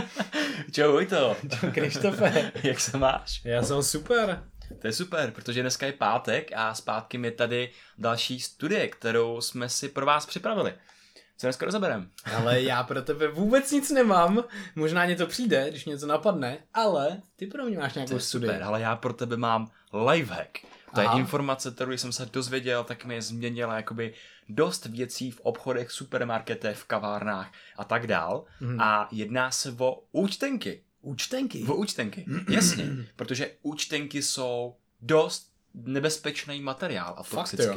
Čau, to. Čau, Krištofe. Jak se máš? Já jsem super. To je super, protože dneska je pátek a zpátky mi tady další studie, kterou jsme si pro vás připravili. Co dneska rozeberem? Ale já pro tebe vůbec nic nemám. Možná něco přijde, když něco napadne, ale ty pro mě máš nějakou je studii. super, ale já pro tebe mám lifehack. To je informace, kterou jsem se dozvěděl, tak mi změnila jakoby dost věcí v obchodech, supermarketech, v kavárnách a tak dál. Mhm. A jedná se o účtenky. Účtenky. O účtenky, jasně. Protože účtenky jsou dost nebezpečný materiál a Fakt jo.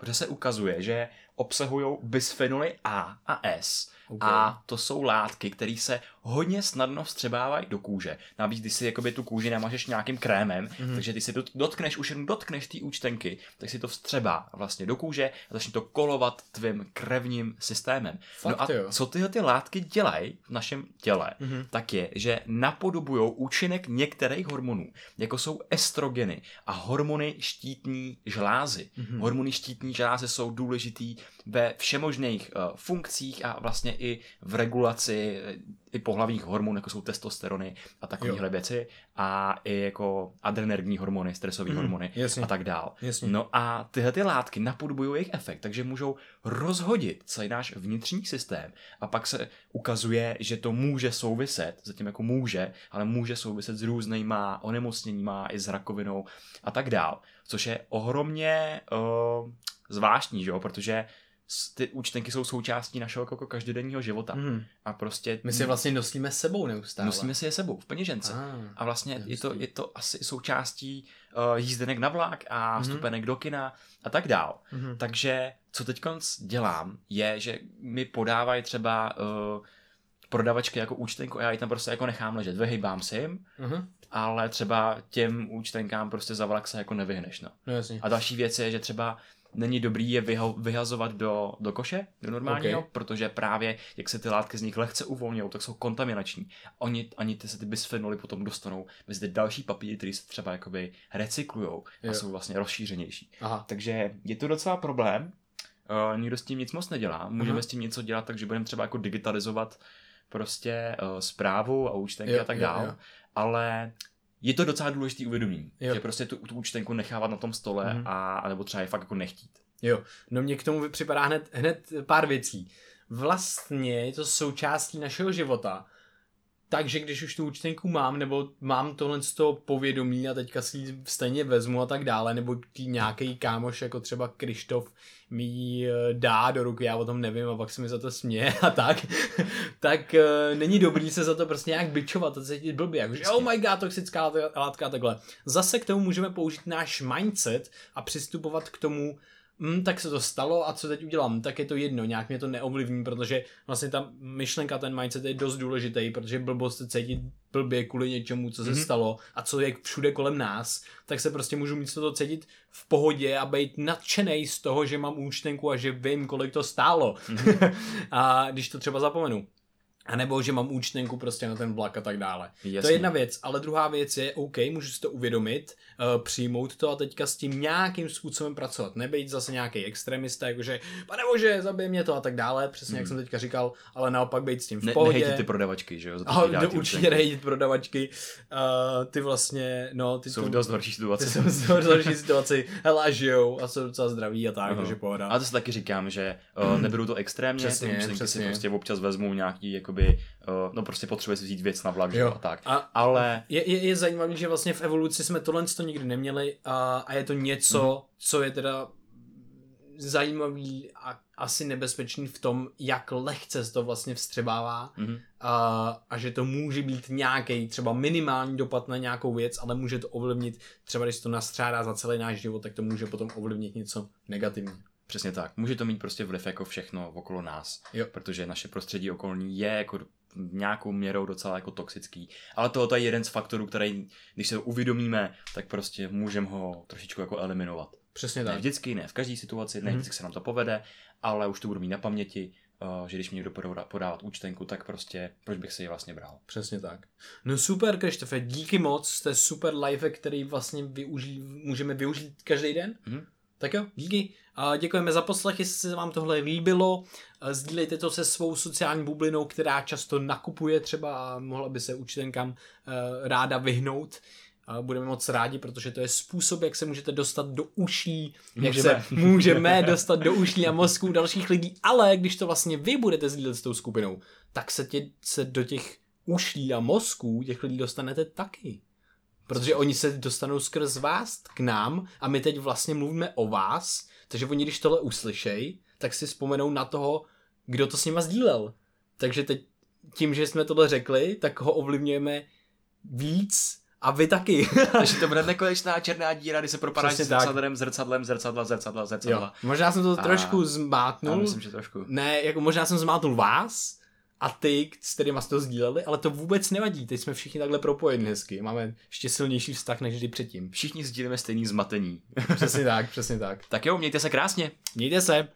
Protože se ukazuje, že obsahují bisfenoly A a S. Ok. A to jsou látky, které se hodně snadno vstřebávají do kůže. Navíc, když si jakoby tu kůži namažeš nějakým krémem, Mhm. mm-hmm. takže ty si dot- dotkneš, už jenom dotkneš té účtenky, tak si to vstřebá vlastně do kůže a začne to kolovat tvým krevním systémem. Fakt no a jo. co tyhle ty látky dělají v našem těle, Mhm. mm-hmm. tak je, že napodobují účinek některých hormonů, jako jsou estrogeny a hormony štítní žlázy. Mhm. Mm-hmm. Hormony štítní žlázy jsou důležitý ve všemožných uh, funkcích a vlastně i v regulaci eh, i pohlavních hormonů, jako jsou testosterony a takovéhle věci a i jako adrenergní hormony, stresové Mhm, hormony jasně. a tak dál. Jasně. No a tyhle ty látky napodobují jejich efekt, takže můžou rozhodit celý náš vnitřní systém a pak se ukazuje, že to může souviset, zatím jako může, ale může souviset s různýma onemocněníma i s rakovinou a tak dál, což je ohromně uh, zvláštní, že jo, protože ty účtenky jsou součástí našeho jako každodenního života Mhm. a prostě My si je vlastně nosíme s sebou neustále. nosíme si je sebou v peněžence. Ah. A vlastně je je to, je to asi součástí uh, jízdenek na vlak a Mhm. vstupenek do kina a tak dál. Mhm. Takže co teď dělám, je, že mi podávají třeba uh, prodavačky jako účtenku a já ji tam prostě jako nechám ležet. Vyhybám si jim, Mhm. ale třeba těm účtenkám prostě za vlak se jako nevyhneš. No. No jasně. A další věc je, že třeba není dobrý je vyho- vyhazovat do, do koše, do normálního, Ok. okay. protože právě jak se ty látky z nich lehce uvolňují, tak jsou kontaminační. Oni, ani ty se ty bisfenoly potom dostanou mezi další papíry, které se třeba jakoby recyklujou a Jo. jsou vlastně rozšířenější. Aha. Takže je to docela problém. Uh, nikdo s tím nic moc nedělá. Můžeme Aha. s tím něco dělat, takže budeme třeba jako digitalizovat prostě uh, zprávu a účtenky Jo, a tak jo, dál. jo. Ale je to docela důležitý uvědomění, Jo. že prostě tu, tu účtenku nechávat na tom stole Mhm. a, a nebo třeba je fakt jako nechtít. Jo, no mně k tomu připadá hned, hned pár věcí. Vlastně je to součástí našeho života, takže když už tu účtenku mám, nebo mám tohle z toho povědomí a teďka si ji stejně vezmu a tak dále, nebo tý nějaký kámoš jako třeba Krištof mi ji eh, dá do ruky, já o tom nevím a pak se mi za to směje a tak, tak eh, není dobrý se za to prostě nějak bičovat a cítit blbě, jako že oh my god, toxická látka a takhle. Zase k tomu můžeme použít náš mindset a přistupovat k tomu, hm, tak se to stalo a co teď udělám, tak je to jedno, nějak mě to neovlivní, protože vlastně ta myšlenka, ten mindset je dost důležitý, protože blbost se cítit blbě kvůli něčemu, co se Mhm. stalo a co je všude kolem nás, tak se prostě můžu mít to cítit v pohodě a být nadšený z toho, že mám účtenku a že vím, kolik to stálo. a když to třeba zapomenu. A nebo že mám účtenku prostě na ten vlak a tak dále. Jasně. To je jedna věc, ale druhá věc je, OK, můžu si to uvědomit, uh, přijmout to a teďka s tím nějakým způsobem pracovat. Nebejt zase nějaký extremista, jakože, pane bože, zabij mě to a tak dále, přesně jak jsem teďka říkal, ale naopak být s tím v Hmm. Ne, pohodě. nehejtit ty prodavačky, že jo? za to, a že no, ty určitě nejít prodavačky. Uh, ty vlastně, no, ty Jsou to, v dost horší ty situaci. jsou v horší situaci, hele a žijou a jsou docela zdraví a tak, Aha. takže pohoda. A to si taky říkám, že uh, neberu to extrémně, Přesně, ty přesně. si prostě občas vezmu nějaký, jakoby, uh, no prostě potřebuje si vzít věc na vlak, že Jo. a tak. A Ale Je, je, je zajímavé, že vlastně v evoluci jsme tohle to nikdy neměli a, a je to něco, Mhm. mm. co je teda zajímavý a asi nebezpečný v tom, jak lehce se to vlastně vstřebává mhm. a, a že to může být nějaký třeba minimální dopad na nějakou věc, ale může to ovlivnit, třeba když se to nastřádá za celý náš život, tak to může potom ovlivnit něco negativního. Přesně tak. Může to mít prostě vliv jako všechno okolo nás. Jo. Protože naše prostředí okolní je jako nějakou měrou docela jako toxický. Ale tohle je jeden z faktorů, který, když se uvědomíme, tak prostě můžeme ho trošičku jako eliminovat. Přesně Ne tak. vždycky, ne v každé situaci, ne Mhm. vždycky se nám to povede, ale už to budu mít na paměti, uh, že když mi někdo podá- podávat účtenku, tak prostě proč bych si ji vlastně bral. Přesně tak. No super, Krištofe, díky moc, jste super live, který vlastně využí, můžeme využít každý den. Mhm. Tak jo, díky. A děkujeme za poslech, jestli se vám tohle líbilo. Sdílejte to se svou sociální bublinou, která často nakupuje třeba a mohla by se účtenkám eh, ráda vyhnout. Budeme moc rádi, protože to je způsob, jak se můžete dostat do uší, jak Můžeme. se můžeme dostat do uší a mozků dalších lidí, ale když to vlastně vy budete sdílet s tou skupinou, tak se, tě, se do těch uší a mozků těch lidí dostanete taky. Protože oni se dostanou skrz vás k nám a my teď vlastně mluvíme o vás, takže oni když tohle uslyšej, tak si vzpomenou na toho, kdo to s nima sdílel. Takže teď tím, že jsme tohle řekli, tak ho ovlivňujeme víc a vy taky. Takže to bude nekonečná černá díra, kdy se propadáš Přesně zrcadlem, zrcadlem, zrcadla, zrcadla, jo. zrcadla. Možná jsem to A- trošku Já zmátnul. myslím, že trošku. Ne, jako možná jsem zmátnul vás a ty, s kterýma jste to sdíleli, ale to vůbec nevadí. Teď jsme všichni takhle propojeni hezky. Máme ještě silnější vztah než kdy předtím. Všichni sdílíme stejný zmatení. Přesně tak, přesně tak. Tak jo, mějte se krásně. Mějte se.